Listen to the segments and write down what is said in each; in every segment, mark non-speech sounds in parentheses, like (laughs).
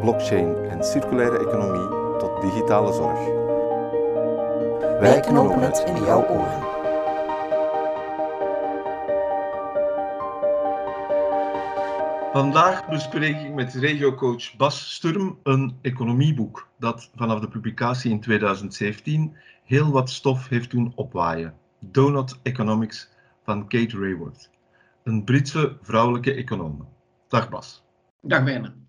blockchain en circulaire economie tot digitale zorg. Wij knopen het in jouw oren. Vandaag bespreek ik met regiocoach Bas Sturm een economieboek dat vanaf de publicatie in 2017 heel wat stof heeft doen opwaaien. Donut Economics van Kate Raworth, een Britse vrouwelijke econoom. Dag Bas. Dag Werner.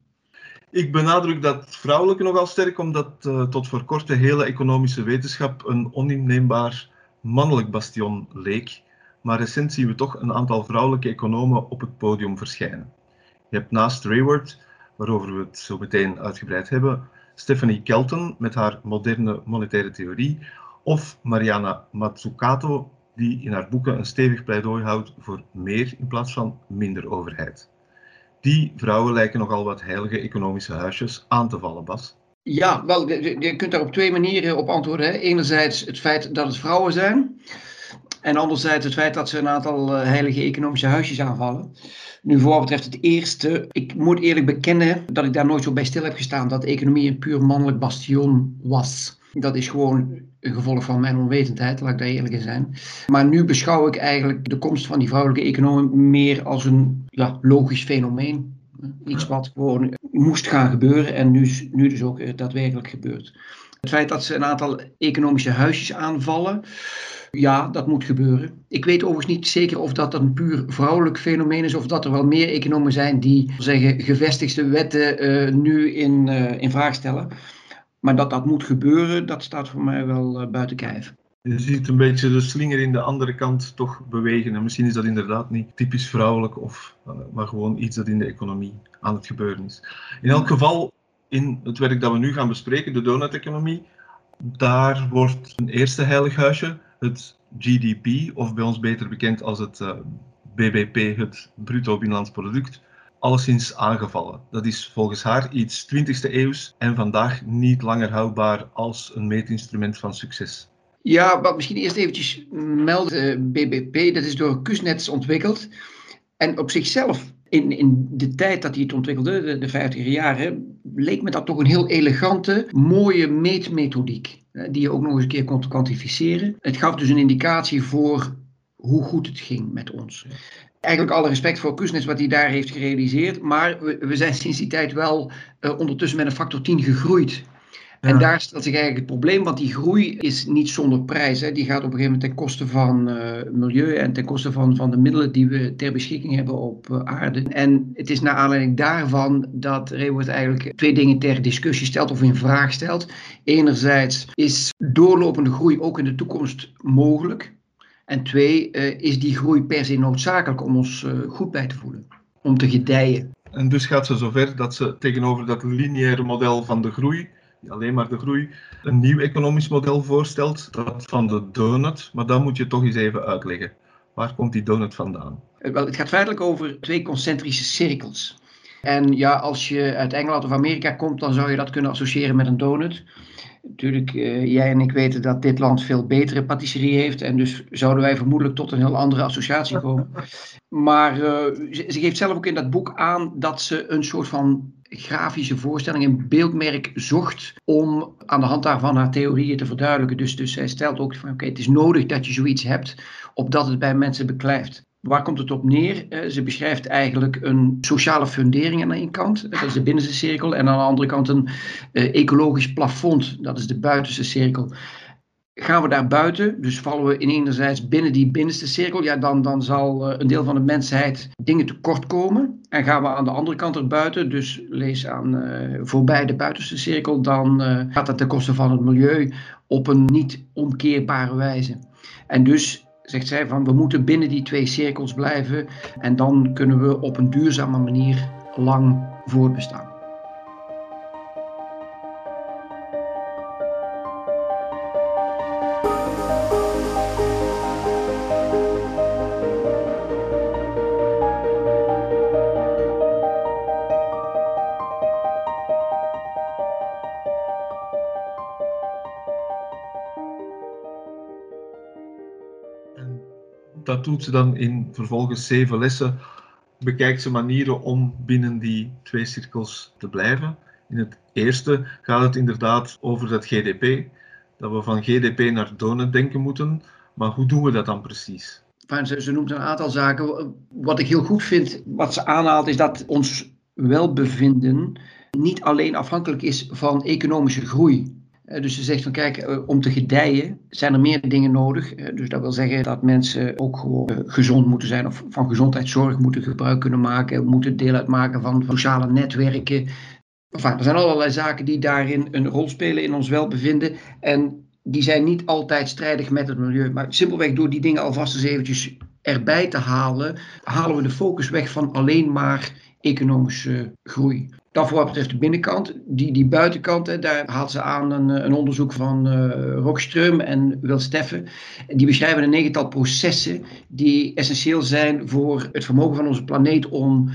Ik benadruk dat vrouwelijke nogal sterk, omdat uh, tot voor kort de hele economische wetenschap een oninneembaar mannelijk bastion leek. Maar recent zien we toch een aantal vrouwelijke economen op het podium verschijnen. Je hebt naast Rayward, waarover we het zo meteen uitgebreid hebben, Stephanie Kelton met haar moderne monetaire theorie, of Mariana Mazzucato, die in haar boeken een stevig pleidooi houdt voor meer in plaats van minder overheid. Die vrouwen lijken nogal wat heilige economische huisjes aan te vallen, Bas. Ja, wel, je kunt daar op twee manieren op antwoorden. Enerzijds het feit dat het vrouwen zijn. En anderzijds het feit dat ze een aantal eh, heilige economische huisjes aanvallen. Nu, voor wat betreft het eerste, ik moet eerlijk bekennen dat ik daar nooit zo bij stil heb gestaan dat de economie een puur mannelijk bastion was. Dat is gewoon een gevolg van mijn onwetendheid, laat ik daar eerlijk in zijn. Maar nu beschouw ik eigenlijk de komst van die vrouwelijke economen meer als een ja, logisch fenomeen. Iets wat gewoon moest gaan gebeuren en nu, nu dus ook daadwerkelijk gebeurt. Het feit dat ze een aantal economische huisjes aanvallen, ja, dat moet gebeuren. Ik weet overigens niet zeker of dat een puur vrouwelijk fenomeen is, of dat er wel meer economen zijn die zeggen gevestigde wetten uh, nu in, uh, in vraag stellen. Maar dat dat moet gebeuren, dat staat voor mij wel uh, buiten kijf. Je ziet een beetje de slinger in de andere kant toch bewegen. En misschien is dat inderdaad niet typisch vrouwelijk, of, maar gewoon iets dat in de economie aan het gebeuren is. In elk geval, in het werk dat we nu gaan bespreken, de donut-economie, daar wordt een eerste heilig huisje, het GDP, of bij ons beter bekend als het uh, BBP, het bruto binnenlands product, alleszins aangevallen. Dat is volgens haar iets 20e eeuws en vandaag niet langer houdbaar als een meetinstrument van succes. Ja, wat misschien eerst eventjes melden, BBP, dat is door Kuznets ontwikkeld. En op zichzelf, in, in de tijd dat hij het ontwikkelde, de, de 50 jaren, leek me dat toch een heel elegante, mooie meetmethodiek. Die je ook nog eens een keer kon kwantificeren. Het gaf dus een indicatie voor hoe goed het ging met ons. Eigenlijk alle respect voor Kuznets wat hij daar heeft gerealiseerd. Maar we, we zijn sinds die tijd wel uh, ondertussen met een factor 10 gegroeid. Ja. En daar stelt zich eigenlijk het probleem, want die groei is niet zonder prijs. Hè. Die gaat op een gegeven moment ten koste van uh, milieu en ten koste van, van de middelen die we ter beschikking hebben op uh, aarde. En het is naar aanleiding daarvan dat Rayward eigenlijk twee dingen ter discussie stelt of in vraag stelt. Enerzijds is doorlopende groei ook in de toekomst mogelijk. En twee, uh, is die groei per se noodzakelijk om ons goed bij te voelen, om te gedijen. En dus gaat ze zover dat ze tegenover dat lineaire model van de groei alleen maar de groei, een nieuw economisch model voorstelt, dat van de donut. Maar dan moet je toch eens even uitleggen. Waar komt die donut vandaan? Wel, het gaat feitelijk over twee concentrische cirkels. En ja, als je uit Engeland of Amerika komt, dan zou je dat kunnen associëren met een donut. Natuurlijk, uh, jij en ik weten dat dit land veel betere patisserie heeft. En dus zouden wij vermoedelijk tot een heel andere associatie komen. (laughs) Maar uh, ze, ze, geeft zelf ook in dat boek aan dat ze een soort van grafische voorstelling, een beeldmerk zocht om aan de hand daarvan haar theorieën te verduidelijken. Dus, dus zij stelt ook van oké, okay, het is nodig dat je zoiets hebt, opdat het bij mensen beklijft. Waar komt het op neer? Uh, ze beschrijft eigenlijk een sociale fundering aan de ene kant, dat is de binnenste cirkel, en aan de andere kant een uh, ecologisch plafond, dat is de buitenste cirkel. Gaan we daar buiten, dus vallen we in enerzijds binnen die binnenste cirkel, ja, dan, dan zal een deel van de mensheid dingen tekort komen. En gaan we aan de andere kant erbuiten, dus lees aan voorbij de buitenste cirkel, dan gaat dat ten koste van het milieu op een niet omkeerbare wijze. En dus zegt zij van we moeten binnen die twee cirkels blijven en dan kunnen we op een duurzame manier lang voortbestaan. Dat doet ze dan in vervolgens zeven lessen. Bekijkt ze manieren om binnen die twee cirkels te blijven. In het eerste gaat het inderdaad over dat GDP. Dat we van GDP naar donut denken moeten. Maar hoe doen we dat dan precies? Ze, ze noemt een aantal zaken. Wat ik heel goed vind, wat ze aanhaalt, is dat ons welbevinden niet alleen afhankelijk is van economische groei. Eh, dus ze zegt van kijk, eh, om te gedijen zijn er meer dingen nodig. Eh, dus dat wil zeggen dat mensen ook gewoon gezond moeten zijn of van gezondheidszorg moeten gebruik kunnen maken, moeten deel uitmaken van sociale netwerken. Enfin, er zijn allerlei zaken die daarin een rol spelen in ons welbevinden. En die zijn niet altijd strijdig met het milieu. Maar simpelweg door die dingen alvast eens eventjes erbij te halen, halen we de focus weg van alleen maar economische groei. Dan voor wat betreft de binnenkant. Die, die buitenkant, hè, daar haalt ze aan een, een onderzoek van uh, Rockström en Wil Steffen. Die beschrijven een negental processen die essentieel zijn voor het vermogen van onze planeet om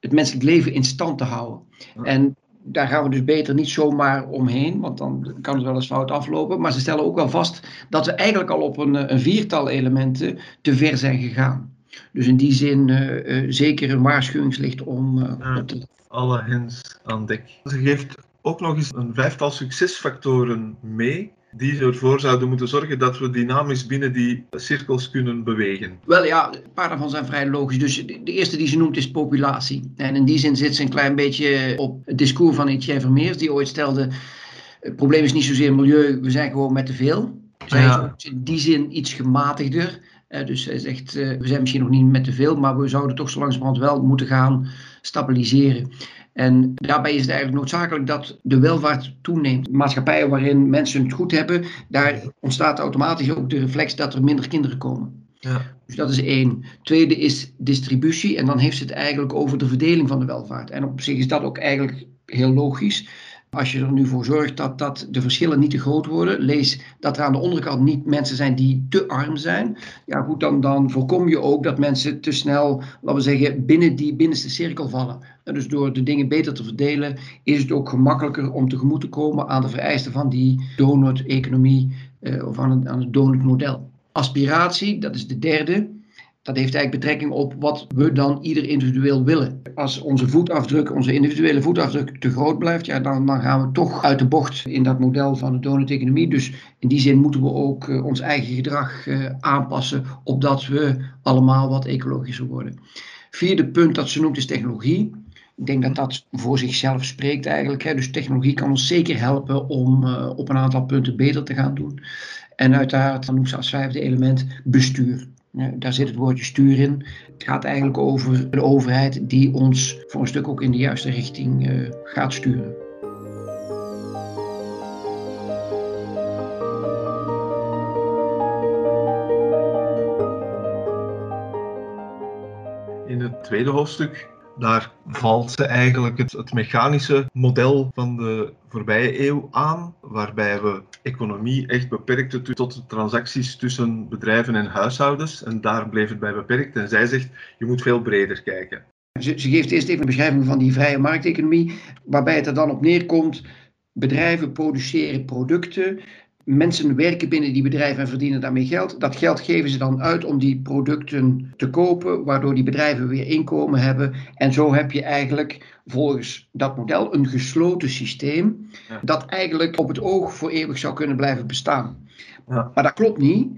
het menselijk leven in stand te houden. En daar gaan we dus beter niet zomaar omheen, want dan kan het wel eens fout aflopen. Maar ze stellen ook wel vast dat we eigenlijk al op een, een viertal elementen te ver zijn gegaan. Dus in die zin uh, uh, zeker een waarschuwingslicht om uh, op te Alle hens aan dek. Ze geeft ook nog eens een vijftal succesfactoren mee die ervoor zouden moeten zorgen dat we dynamisch binnen die cirkels kunnen bewegen? Wel ja, een paar daarvan zijn vrij logisch. Dus de eerste die ze noemt is populatie. En in die zin zit ze een klein beetje op het discours van Etienne Vermeers, die ooit stelde: het probleem is niet zozeer milieu, we zijn gewoon met te veel. Zij ja. is in die zin iets gematigder. Uh, dus hij zegt, uh, we zijn misschien nog niet met te veel, maar we zouden toch zo langzamerhand wel moeten gaan stabiliseren. En daarbij is het eigenlijk noodzakelijk dat de welvaart toeneemt. Maatschappijen waarin mensen het goed hebben, daar ontstaat automatisch ook de reflex dat er minder kinderen komen. Ja. Dus dat is één. Tweede is distributie. En dan heeft ze het eigenlijk over de verdeling van de welvaart. En op zich is dat ook eigenlijk heel logisch. Als je er nu voor zorgt dat, dat de verschillen niet te groot worden, lees dat er aan de onderkant niet mensen zijn die te arm zijn. Ja, goed, dan, dan voorkom je ook dat mensen te snel, laten we zeggen, binnen die binnenste cirkel vallen. En dus door de dingen beter te verdelen, is het ook gemakkelijker om tegemoet te komen aan de vereisten van die donut-economie uh, of aan het donut-model. Aspiratie, dat is de derde dat heeft eigenlijk betrekking op wat we dan ieder individueel willen. Als onze voetafdruk, onze individuele voetafdruk te groot blijft, ja, dan, dan gaan we toch uit de bocht in dat model van de donut-economie. Dus in die zin moeten we ook uh, ons eigen gedrag uh, aanpassen, opdat we allemaal wat ecologischer worden. Vierde punt dat ze noemt is technologie. Ik denk dat dat voor zichzelf spreekt eigenlijk. Hè. Dus technologie kan ons zeker helpen om uh, op een aantal punten beter te gaan doen. En uiteraard, noemt ze als vijfde element bestuur. Daar zit het woordje stuur in. Het gaat eigenlijk over een overheid die ons voor een stuk ook in de juiste richting uh, gaat sturen. In het tweede hoofdstuk daar valt ze eigenlijk het, mechanische model van de voorbije eeuw aan, waarbij we economie echt beperkten tot de transacties tussen bedrijven en huishoudens. En daar bleef het bij beperkt. En zij zegt, je moet veel breder kijken. Ze, ze geeft eerst even een beschrijving van die vrije markteconomie, waarbij het er dan op neerkomt, bedrijven produceren producten Mensen werken binnen die bedrijven en verdienen daarmee geld. Dat geld geven ze dan uit om die producten te kopen, waardoor die bedrijven weer inkomen hebben. En zo heb je eigenlijk volgens dat model een gesloten systeem, dat eigenlijk op het oog voor eeuwig zou kunnen blijven bestaan. Ja. Maar dat klopt niet.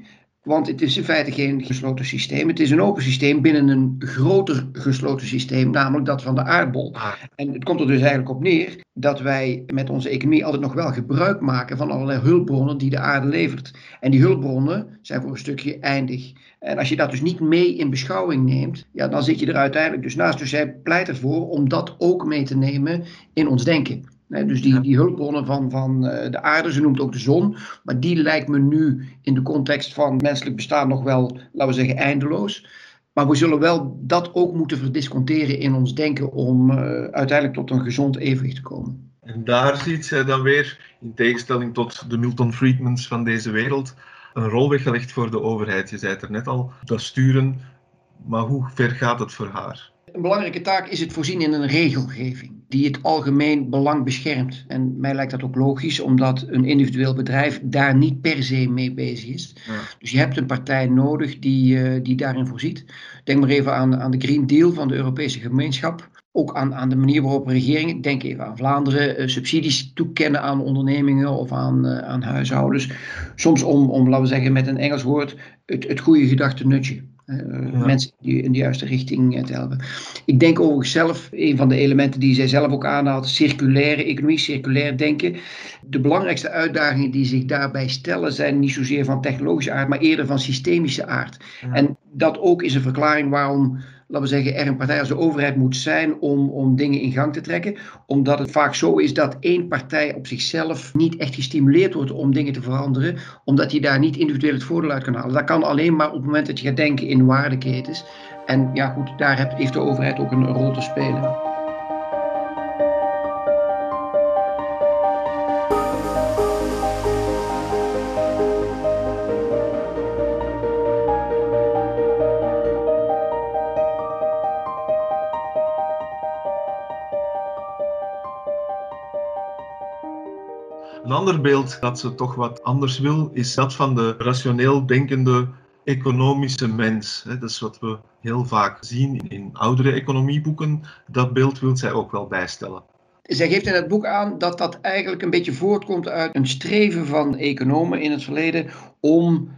Want het is in feite geen gesloten systeem. Het is een open systeem binnen een groter gesloten systeem, namelijk dat van de aardbol. Ah. En het komt er dus eigenlijk op neer dat wij met onze economie altijd nog wel gebruik maken van allerlei hulpbronnen die de aarde levert. En die hulpbronnen zijn voor een stukje eindig. En als je dat dus niet mee in beschouwing neemt, ja, dan zit je er uiteindelijk dus naast. Dus zij pleit ervoor om dat ook mee te nemen in ons denken dus die, die hulpbronnen van, van eh, de aarde, ze noemt ook de zon, maar die lijkt me nu in de context van menselijk bestaan nog wel, laten we zeggen, eindeloos. Maar we zullen wel dat ook moeten verdisconteren in ons denken om uh, uiteindelijk tot een gezond evenwicht te komen. En daar ziet zij dan weer, in tegenstelling tot de Milton Friedmans van deze wereld, een rol weggelegd voor de overheid. Je zei het er net al, dat sturen, maar hoe ver gaat het voor haar? Een belangrijke taak is het voorzien in een regelgeving die het algemeen belang beschermt. En mij lijkt dat ook logisch, omdat een individueel bedrijf daar niet per se mee bezig is. Ja. Dus je hebt een partij nodig die, uh, die daarin voorziet. Denk maar even aan, aan de Green Deal van de Europese gemeenschap. Ook aan, aan de manier waarop regeringen, denk even aan Vlaanderen, uh, subsidies toekennen aan ondernemingen of aan, uh, aan huishoudens. Soms om, om, laten we zeggen met een Engels woord, het, het goede gedachte nutje. Ja. Mensen die in de juiste richting te helpen. Ik denk overigens zelf, een van de elementen die zij zelf ook aanhaalt, circulaire economie, circulair denken. De belangrijkste uitdagingen die zich daarbij stellen zijn niet zozeer van technologische aard, maar eerder van systemische aard. Ja. En dat ook is een verklaring waarom laten we zeggen, er een partij als de overheid moet zijn om, om dingen in gang te trekken. Omdat het vaak zo is dat één partij op zichzelf niet echt gestimuleerd wordt om dingen te veranderen, omdat hij daar niet individueel het voordeel uit kan halen. Dat kan alleen maar op het moment dat je gaat denken in waardeketens. En ja, goed, daar heeft de overheid ook een rol te spelen. Ander beeld dat ze toch wat anders wil, is dat van de rationeel denkende economische mens. Dat is wat we heel vaak zien in oudere economieboeken. Dat beeld wil zij ook wel bijstellen. Zij geeft in het boek aan dat dat eigenlijk een beetje voortkomt uit een streven van economen in het verleden om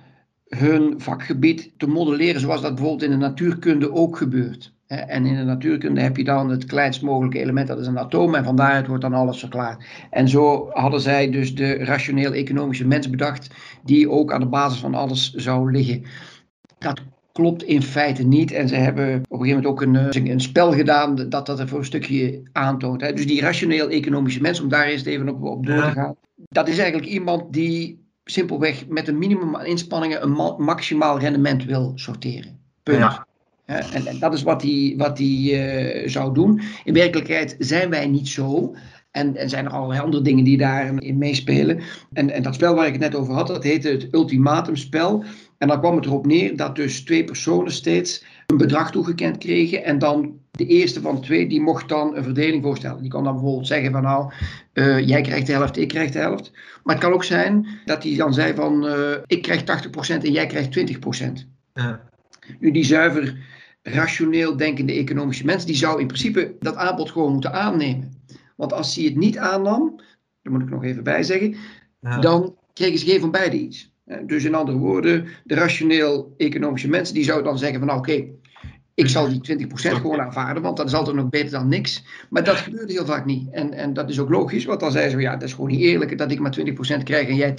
hun vakgebied te modelleren zoals dat bijvoorbeeld in de natuurkunde ook gebeurt. En in de natuurkunde heb je dan het kleinst mogelijke element, dat is een atoom, en van daaruit wordt dan alles verklaard. En zo hadden zij dus de rationeel-economische mens bedacht, die ook aan de basis van alles zou liggen. Dat klopt in feite niet. En ze hebben op een gegeven moment ook een, een spel gedaan dat dat er voor een stukje aantoont. Dus die rationeel-economische mens, om daar eerst even op, op door te gaan, dat is eigenlijk iemand die simpelweg met een minimum aan inspanningen een maximaal rendement wil sorteren. Punt. Ja. En, en, dat is wat hij, wat hij uh, zou doen. In werkelijkheid zijn wij niet zo. En, en zijn er allerlei andere dingen die daarin meespelen. En, en dat spel waar ik het net over had, dat heette het ultimatumspel. En dan kwam het erop neer dat dus twee personen steeds een bedrag toegekend kregen. En dan de eerste van de twee, die mocht dan een verdeling voorstellen. Die kan dan bijvoorbeeld zeggen van nou, uh, jij krijgt de helft, ik krijg de helft. Maar het kan ook zijn dat hij dan zei van uh, ik krijg 80% en jij krijgt 20%. Ja. Nu die zuiver rationeel denkende economische mens, die zou in principe dat aanbod gewoon moeten aannemen. Want als hij het niet aannam, daar moet ik nog even bij zeggen, ja. dan kregen ze geen van beide iets. Dus in andere woorden, de rationeel economische mensen die zouden dan zeggen van nou, oké, ik zal die 20% gewoon aanvaarden, want dat is altijd nog beter dan niks. Maar dat gebeurt heel vaak niet. En, en dat is ook logisch, want dan zeiden ze, ja, dat is gewoon niet eerlijk dat ik maar 20% krijg en jij 80%.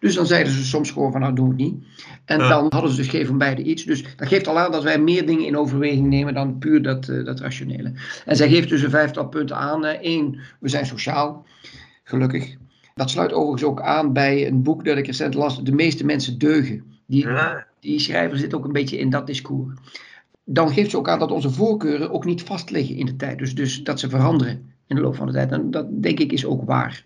Dus dan zeiden ze soms gewoon van, nou, doe het niet. En dan hadden ze dus geen van beide iets. Dus dat geeft al aan dat wij meer dingen in overweging nemen dan puur dat, uh, dat rationele. En zij geeft dus een vijftal punten aan. Eén, we zijn sociaal, gelukkig. Dat sluit overigens ook aan bij een boek dat ik recent las, De meeste mensen deugen. Die, die schrijver zit ook een beetje in dat discours dan geeft ze ook aan dat onze voorkeuren ook niet vast liggen in de tijd. Dus, dus dat ze veranderen in de loop van de tijd. En dat denk ik is ook waar.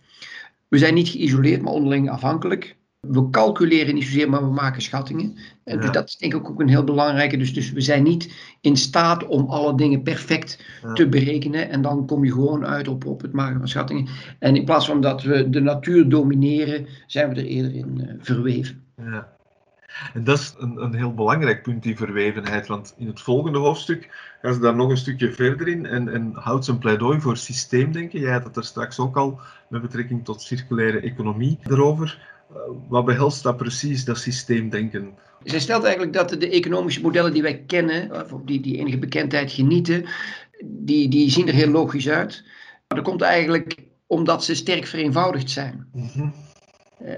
We zijn niet geïsoleerd, maar onderling afhankelijk. We calculeren niet zozeer, maar we maken schattingen. En dus dat is denk ik ook een heel belangrijke. Dus, dus we zijn niet in staat om alle dingen perfect ja. te berekenen. En dan kom je gewoon uit op, op het maken van schattingen. En in plaats van dat we de natuur domineren, zijn we er eerder in uh, verweven. Ja. En dat is een, een heel belangrijk punt, die verwevenheid. Want in het volgende hoofdstuk gaan ze daar nog een stukje verder in en, en houdt ze een pleidooi voor systeemdenken. Jij had het er straks ook al met betrekking tot circulaire economie erover. Wat behelst dat precies, dat systeemdenken? Zij stelt eigenlijk dat de economische modellen die wij kennen, of die, die enige bekendheid genieten, die, die zien er heel logisch uit. Maar dat komt eigenlijk omdat ze sterk vereenvoudigd zijn. Mm -hmm.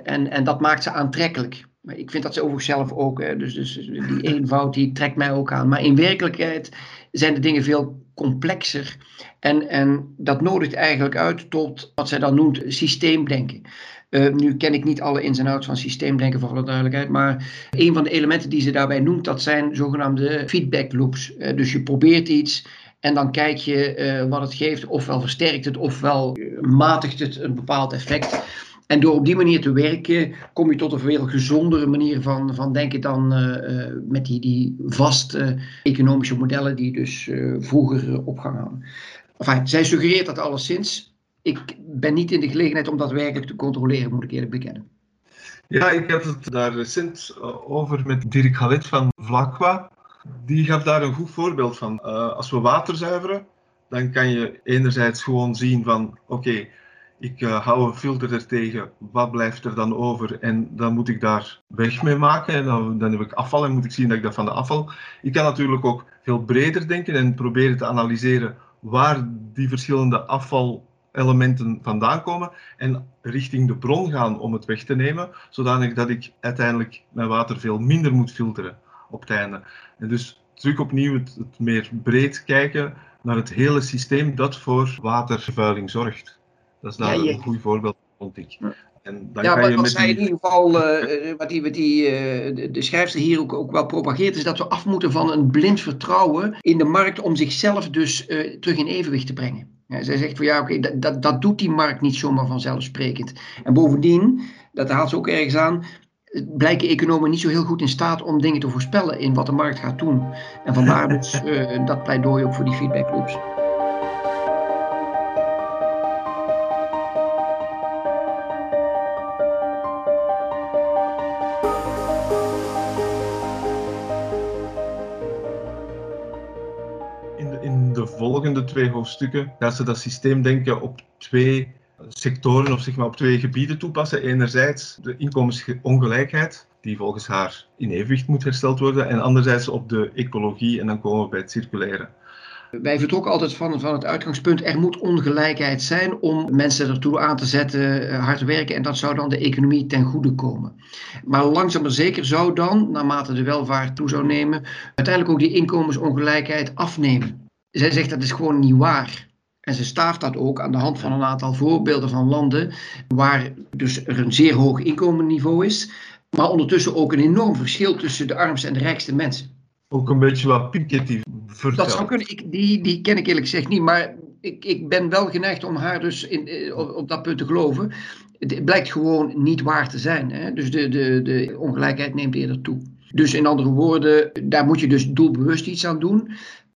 en, en dat maakt ze aantrekkelijk. Maar ik vind dat ze overigens zelf ook. Hè, dus, dus die (laughs) eenvoud die trekt mij ook aan. Maar in werkelijkheid zijn de dingen veel complexer. En, en dat nodigt eigenlijk uit tot wat zij dan noemt systeemdenken. Uh, nu ken ik niet alle ins en outs van systeemdenken voor alle duidelijkheid, maar een van de elementen die ze daarbij noemt, dat zijn zogenaamde feedback loops. Uh, dus je probeert iets en dan kijk je uh, wat het geeft, ofwel versterkt het, ofwel matigt het een bepaald effect. En door op die manier te werken, kom je tot een veel gezondere manier van, van denken dan uh, uh, met die, die vaste economische modellen die dus vroeger opgang hadden. Enfin, zij suggereert dat alleszins. Ik ben niet in de gelegenheid om dat werkelijk te controleren, moet ik eerlijk bekennen. Ja, ik had het daar recent over met Dirk Galet van Vlaqua. Die gaf daar een goed voorbeeld van. als we water zuiveren, dan kan je enerzijds gewoon zien van oké, ik uh, hou een filter er tegen, wat blijft er dan over en dan moet ik daar weg mee maken en dan, dan heb ik afval en moet ik zien dat ik dat van de afval. Ik kan natuurlijk ook veel breder denken en proberen te analyseren waar die verschillende afvalelementen vandaan komen en richting de bron gaan om het weg te nemen, zodanig dat ik uiteindelijk mijn water veel minder moet filteren op het einde. En dus terug opnieuw het, het meer breed kijken naar het hele systeem dat voor watervervuiling zorgt. Dat is daar ja, een goed voorbeeld, vond ik. En dan ja, kan wat, wat zij die... in ieder geval, uh, wat die, wat die, uh, de, de, schrijfster hier ook, ook wel propageert, is dat we af moeten van een blind vertrouwen in de markt om zichzelf dus uh, terug in evenwicht te brengen. Ja, zij zegt van ja, oké, okay, dat, dat, dat doet die markt niet zomaar vanzelfsprekend. En bovendien, dat haalt ze ook ergens aan, blijken economen niet zo heel goed in staat om dingen te voorspellen in wat de markt gaat doen. En vandaar dus (laughs) dat pleidooi ook voor die feedbackloops. Gaat ze dat systeem denken op twee sectoren of zeg maar op twee gebieden toepassen. Enerzijds de inkomensongelijkheid, die volgens haar in evenwicht moet hersteld worden, en anderzijds op de ecologie en dan komen we bij het circulaire. Wij vertrokken altijd van, van het uitgangspunt, er moet ongelijkheid zijn om mensen ertoe aan te zetten eh, hard werken en dat zou dan de economie ten goede komen. Maar langzaam maar zeker zou dan, naarmate de welvaart toe zou nemen, uiteindelijk ook die inkomensongelijkheid afnemen. Zij zegt dat is gewoon niet waar. En ze staaft dat ook aan de hand van een aantal voorbeelden van landen waar dus er een zeer hoog inkomenniveau is, maar ondertussen ook een enorm verschil tussen de armste en de rijkste mensen. Ook een beetje wat Piketty vertelt. Dat zou kunnen. Ik, die, die ken ik eerlijk gezegd niet, maar ik, ik ben wel geneigd om haar dus in, eh, op, op dat punt te geloven. Het blijkt gewoon niet waar te zijn. Hè? Dus de, de, de ongelijkheid neemt eerder toe. Dus in andere woorden, daar moet je dus doelbewust iets aan doen.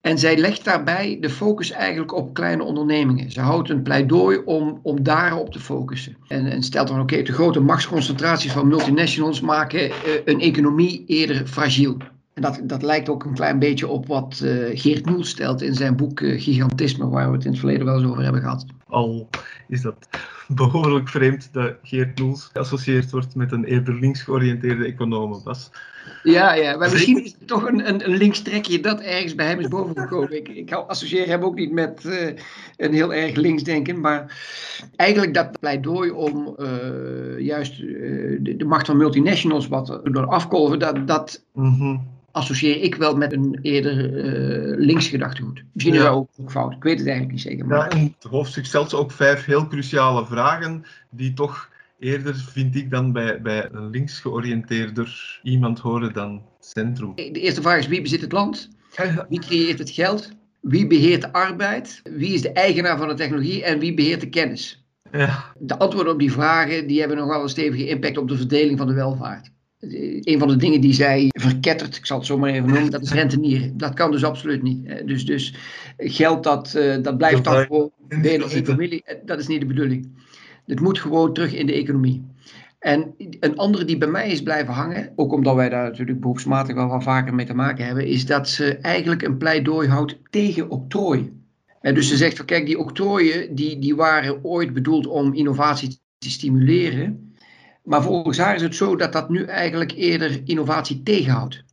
En zij legt daarbij de focus eigenlijk op kleine ondernemingen. Ze houdt een pleidooi om, om daarop te focussen. En, en stelt dan, oké, de grote machtsconcentraties van multinationals maken uh, een economie eerder fragiel. En dat, dat lijkt ook een klein beetje op wat uh, Geert Noel stelt in zijn boek uh, Gigantisme, waar we het in het verleden wel eens over hebben gehad. Al is dat behoorlijk vreemd dat Geert Noels geassocieerd wordt met een eerder links georiënteerde econoom. Bas. Ja, ja, maar misschien is het toch een, een, een linkstrekje dat ergens bij hem is bovengekomen. Ik, ik associeer hem ook niet met uh, een heel erg linksdenken, maar eigenlijk dat pleidooi om uh, juist uh, de, de, macht van multinationals wat door afkolven, dat, dat mm -hmm. Associeer ik wel met een eerder links gedachtegoed. Misschien ja. is dat ook fout, ik weet het eigenlijk niet zeker. Maar... Ja, en het hoofdstuk stelt ook vijf heel cruciale vragen die toch eerder, vind ik, dan bij, bij een links georiënteerder iemand horen dan centrum. De eerste vraag is wie bezit het land? Wie creëert het geld? Wie beheert de arbeid? Wie is de eigenaar van de technologie? En wie beheert de kennis? Ja. De antwoorden op die vragen die hebben nogal een stevige impact op de verdeling van de welvaart. Een van de dingen die zij verkettert, ik zal het zo maar even noemen, dat is rentenieren. Dat kan dus absoluut niet. Dus, dus geld dat, eh, dat blijft dan gewoon één familie, eh, dat is niet de bedoeling. Het moet gewoon terug in de economie. En een andere die bij mij is blijven hangen, ook omdat wij daar natuurlijk beroepsmatig wel wat vaker mee te maken hebben, is dat ze eigenlijk een pleidooi houdt tegen octrooi. En dus ze zegt van kijk, die octrooien die, die waren ooit bedoeld om innovatie te stimuleren. Maar volgens haar is het zo dat dat nu eigenlijk eerder innovatie tegenhoudt.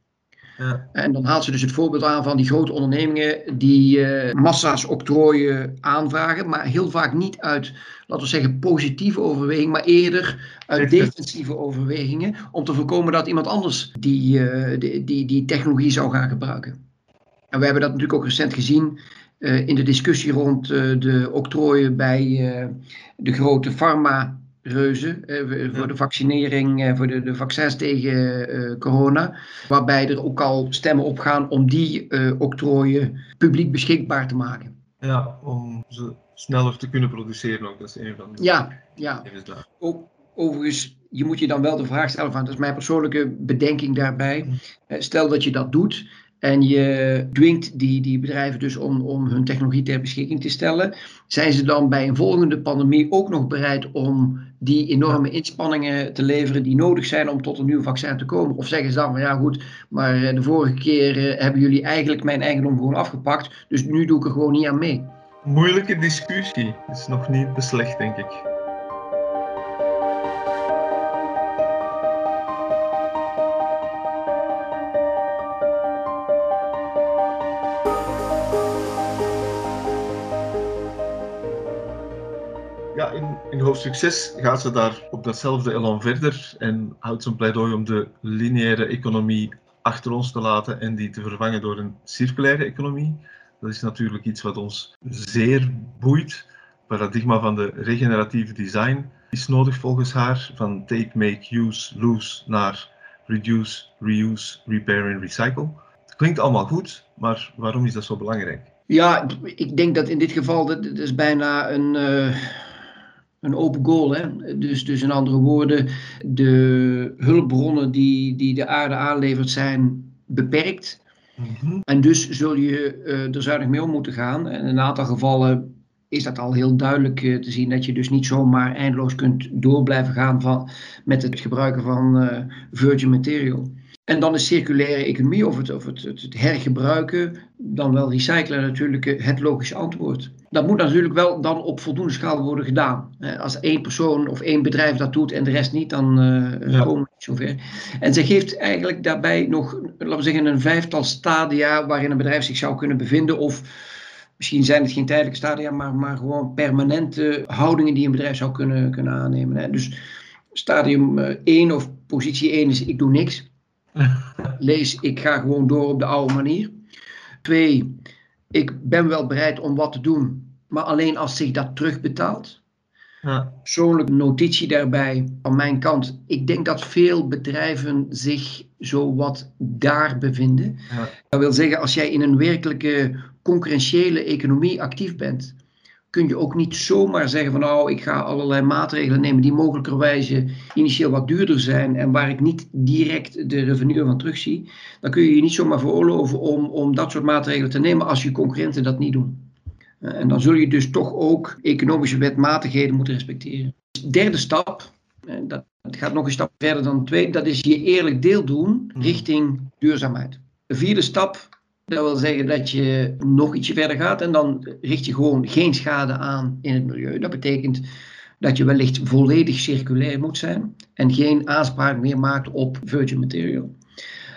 Ja. En dan haalt ze dus het voorbeeld aan van die grote ondernemingen die uh, massa's octrooien aanvragen, maar heel vaak niet uit, laten we zeggen, positieve overwegingen, maar eerder uit defensieve overwegingen, om te voorkomen dat iemand anders die, uh, die, die, die technologie zou gaan gebruiken. En we hebben dat natuurlijk ook recent gezien uh, in de discussie rond de octrooien bij de grote pharma reuzen eh, voor de vaccinering, eh, voor de, de vaccins tegen uh, corona. Waarbij er ook al stemmen op gaan om die uh, octrooien publiek beschikbaar te maken. Ja, om ze sneller te kunnen produceren ook. Dat is een van de Ja, ja. Ook, overigens, je moet je dan wel de vraag stellen van, dat is mijn persoonlijke bedenking daarbij. Eh, Stel dat je dat doet en je dwingt die, die bedrijven dus om, om hun technologie ter beschikking te stellen. Zijn ze dan bij een volgende pandemie ook nog bereid om die enorme inspanningen te leveren die nodig zijn om tot een nieuw vaccin te komen? Of zeggen ze dan van ja goed, maar eh, de vorige keer eh, hebben jullie eigenlijk mijn eigendom gewoon afgepakt, dus nu doe ik er gewoon niet aan mee. Moeilijke discussie. Is nog niet beslecht, denk ik. Hoofdstuk 6 gaat ze daar op datzelfde elan verder en houdt een pleidooi om de lineaire economie achter ons te laten en die te vervangen door een circulaire economie. Dat is natuurlijk iets wat ons zeer boeit. Het paradigma van de regeneratieve design is nodig volgens haar, van take, make, use, lose naar reduce, reuse, repair en recycle. Het klinkt allemaal goed, maar waarom is dat zo belangrijk? Ja, ik denk dat in dit geval, dat, is bijna een, uh, een open goal. Hè? Dus, dus in andere woorden, de hulpbronnen die, die de aarde aanlevert zijn beperkt. Mhm. En dus zul je uh, er zuinig mee om moeten gaan. En in een aantal gevallen is dat al heel duidelijk uh, te zien dat je dus niet zomaar eindeloos kunt door blijven gaan van, met het gebruiken van uh, virgin material. En dan is circulaire economie of, het, of het, het, het, hergebruiken, dan wel recyclen natuurlijk het logische antwoord. Dat moet natuurlijk wel dan op voldoende schaal worden gedaan. Als één persoon of één bedrijf dat doet en de rest niet, dan uh, ja. komen we niet zover. En ze geeft eigenlijk daarbij nog, laten we zeggen, een vijftal stadia waarin een bedrijf zich zou kunnen bevinden. Of misschien zijn het geen tijdelijke stadia, maar, maar gewoon permanente houdingen die een bedrijf zou kunnen, kunnen aannemen. Dus stadium 1 of positie 1 is ik doe niks. (laughs) Lees, ik ga gewoon door op de oude manier. Twee, ik ben wel bereid om wat te doen, maar alleen als zich dat terugbetaalt. Ja. Persoonlijke notitie daarbij van mijn kant. Ik denk dat veel bedrijven zich zo wat daar bevinden. Ja. Dat wil zeggen, als jij in een werkelijke concurrentiële economie actief bent, kun je ook niet zomaar zeggen van nou, ik ga allerlei maatregelen nemen die mogelijkerwijze initieel wat duurder zijn en waar ik niet direct de revenue van terugzie. Dan kun je je niet zomaar veroorloven om, om dat soort maatregelen te nemen als je concurrenten dat niet doen. En dan zul je dus toch ook economische wetmatigheden moeten respecteren. Derde stap, en dat gaat nog een stap verder dan twee, dat is je eerlijk deel doen richting duurzaamheid. De vierde stap, dat wil zeggen dat je nog ietsje verder gaat en dan richt je gewoon geen schade aan in het milieu. Dat betekent dat je wellicht volledig circulair moet zijn en geen aanspraak meer maakt op virgin material.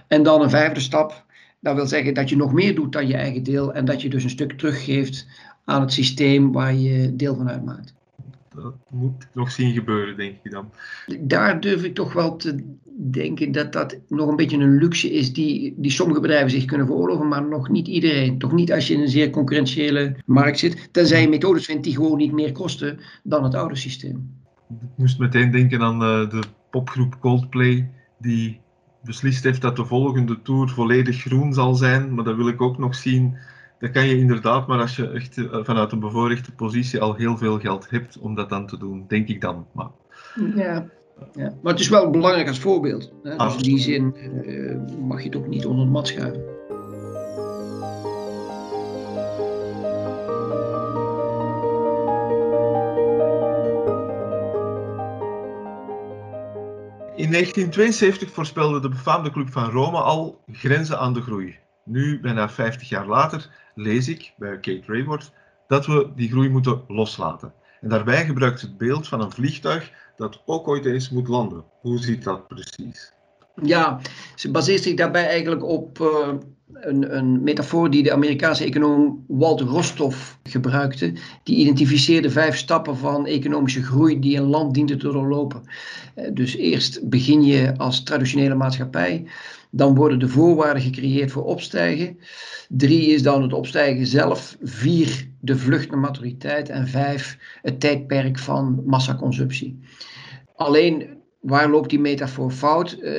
En dan een vijfde stap, dat wil zeggen dat je nog meer doet dan je eigen deel en dat je dus een stuk teruggeeft aan het systeem waar je deel van uitmaakt. Dat moet nog zien gebeuren, denk ik dan. Daar durf ik toch wel te denken dat dat nog een beetje een luxe is die, die sommige bedrijven zich kunnen veroorloven, maar nog niet iedereen. Toch niet als je in een zeer concurrentiële markt zit, tenzij je methodes vindt die gewoon niet meer kosten dan het oude systeem. Ik moest meteen denken aan uh, de popgroep Coldplay, die beslist heeft dat de volgende tour volledig groen zal zijn, maar dat wil ik ook nog zien. Dat kan je inderdaad, maar als je echt uh, vanuit een bevoorrechte positie al heel veel geld hebt om dat dan te doen, denk ik dan. Maar... Ja, ja, maar het is wel belangrijk als voorbeeld. Hè? Dus in die zin uh, mag je het ook niet onder de mat schuiven. In 1972 voorspelde de befaamde Club van Rome al grenzen aan de groei. Nu, bijna 50 jaar later, lees ik bij Kate Raworth dat we die groei moeten loslaten. En daarbij gebruikt het beeld van een vliegtuig dat ook ooit eens moet landen. Hoe ziet dat precies? Ja, ze baseert zich daarbij eigenlijk op uh, een, een, metafoor die de Amerikaanse econoom Walter Rostov gebruikte. Die identificeerde vijf stappen van economische groei die een land diende te doorlopen. Uh, dus eerst begin je als traditionele maatschappij. Dan worden de voorwaarden gecreëerd voor opstijgen. Drie is dan het opstijgen zelf. Vier de vlucht naar maturiteit. En vijf het tijdperk van massaconsumptie. Alleen, waar loopt die metafoor fout? Uh,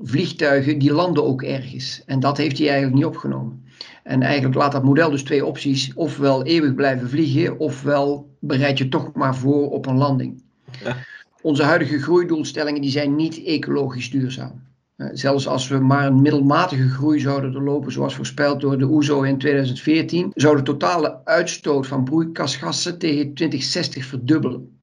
vliegtuigen die landen ook ergens. En dat heeft hij eigenlijk niet opgenomen. En eigenlijk laat dat model dus twee opties. Ofwel eeuwig blijven vliegen, ofwel bereid je toch maar voor op een landing. Ja. onze huidige groeidoelstellingen die zijn niet ecologisch duurzaam. Zelfs als we maar een middelmatige groei zouden doorlopen, zoals voorspeld door de OESO e in 2014, zou de totale uitstoot van broeikasgassen tegen 2060 verdubbelen.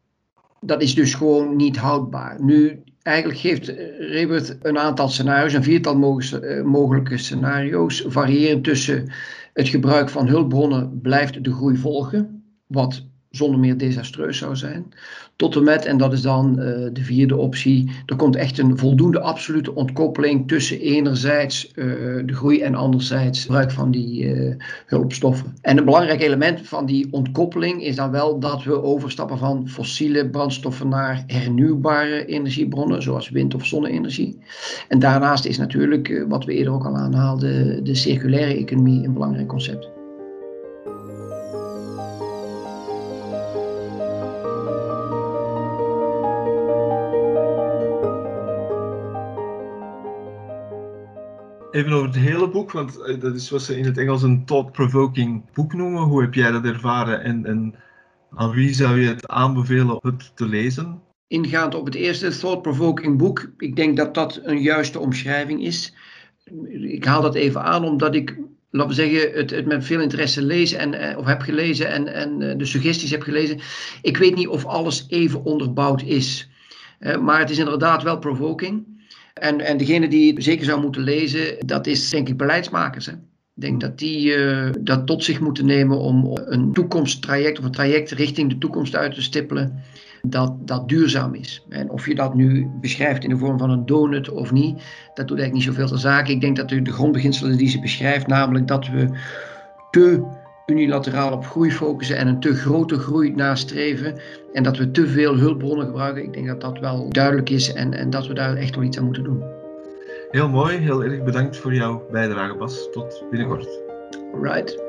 Dat is dus gewoon niet houdbaar. Nu, eigenlijk geeft Rebert een aantal scenario's, een viertal eh, mogelijke scenario's, variërend tussen het gebruik van hulpbronnen blijft de groei volgen, wat zonder meer desastreus zou zijn. Tot en met, en dat is dan uh, de vierde optie, er komt echt een voldoende absolute ontkoppeling tussen enerzijds uh, de groei en anderzijds het gebruik van die uh, hulpstoffen. En een belangrijk element van die ontkoppeling is dan wel dat we overstappen van fossiele brandstoffen naar hernieuwbare energiebronnen, zoals wind- of zonne-energie. En daarnaast is natuurlijk, wat we eerder ook al aanhaalden, de circulaire economie een belangrijk concept. Even over het hele boek, want eh, dat is wat ze in het Engels een thought-provoking boek noemen. Hoe heb jij dat ervaren en, en aan wie zou je het aanbevelen het te lezen? Ingaand op het eerste thought-provoking boek, ik denk dat dat een juiste omschrijving is. Ik haal dat even aan omdat ik, laten we zeggen, het, met veel interesse lees en, eh, of heb gelezen en, en eh, de suggesties heb gelezen. Ik weet niet of alles even onderbouwd is. maar het is inderdaad wel provoking. En, en degene die het zeker zou moeten lezen, dat is denk ik beleidsmakers. Hè? Ik denk dat die uh, dat tot zich moeten nemen om een toekomsttraject of een traject richting de toekomst uit te stippelen. Dat, dat duurzaam is. En of je dat nu beschrijft in de vorm van een donut of niet, dat doet eigenlijk niet zoveel ter zake. Ik denk dat de grondbeginselen die ze beschrijft, namelijk dat we te unilateraal op groei focussen en een te grote groei nastreven. En dat we te veel hulpbronnen gebruiken. Ik denk dat dat wel duidelijk is en, en dat we daar echt wel iets aan moeten doen. Heel mooi, heel erg bedankt voor jouw bijdrage Bas. Tot binnenkort. Right.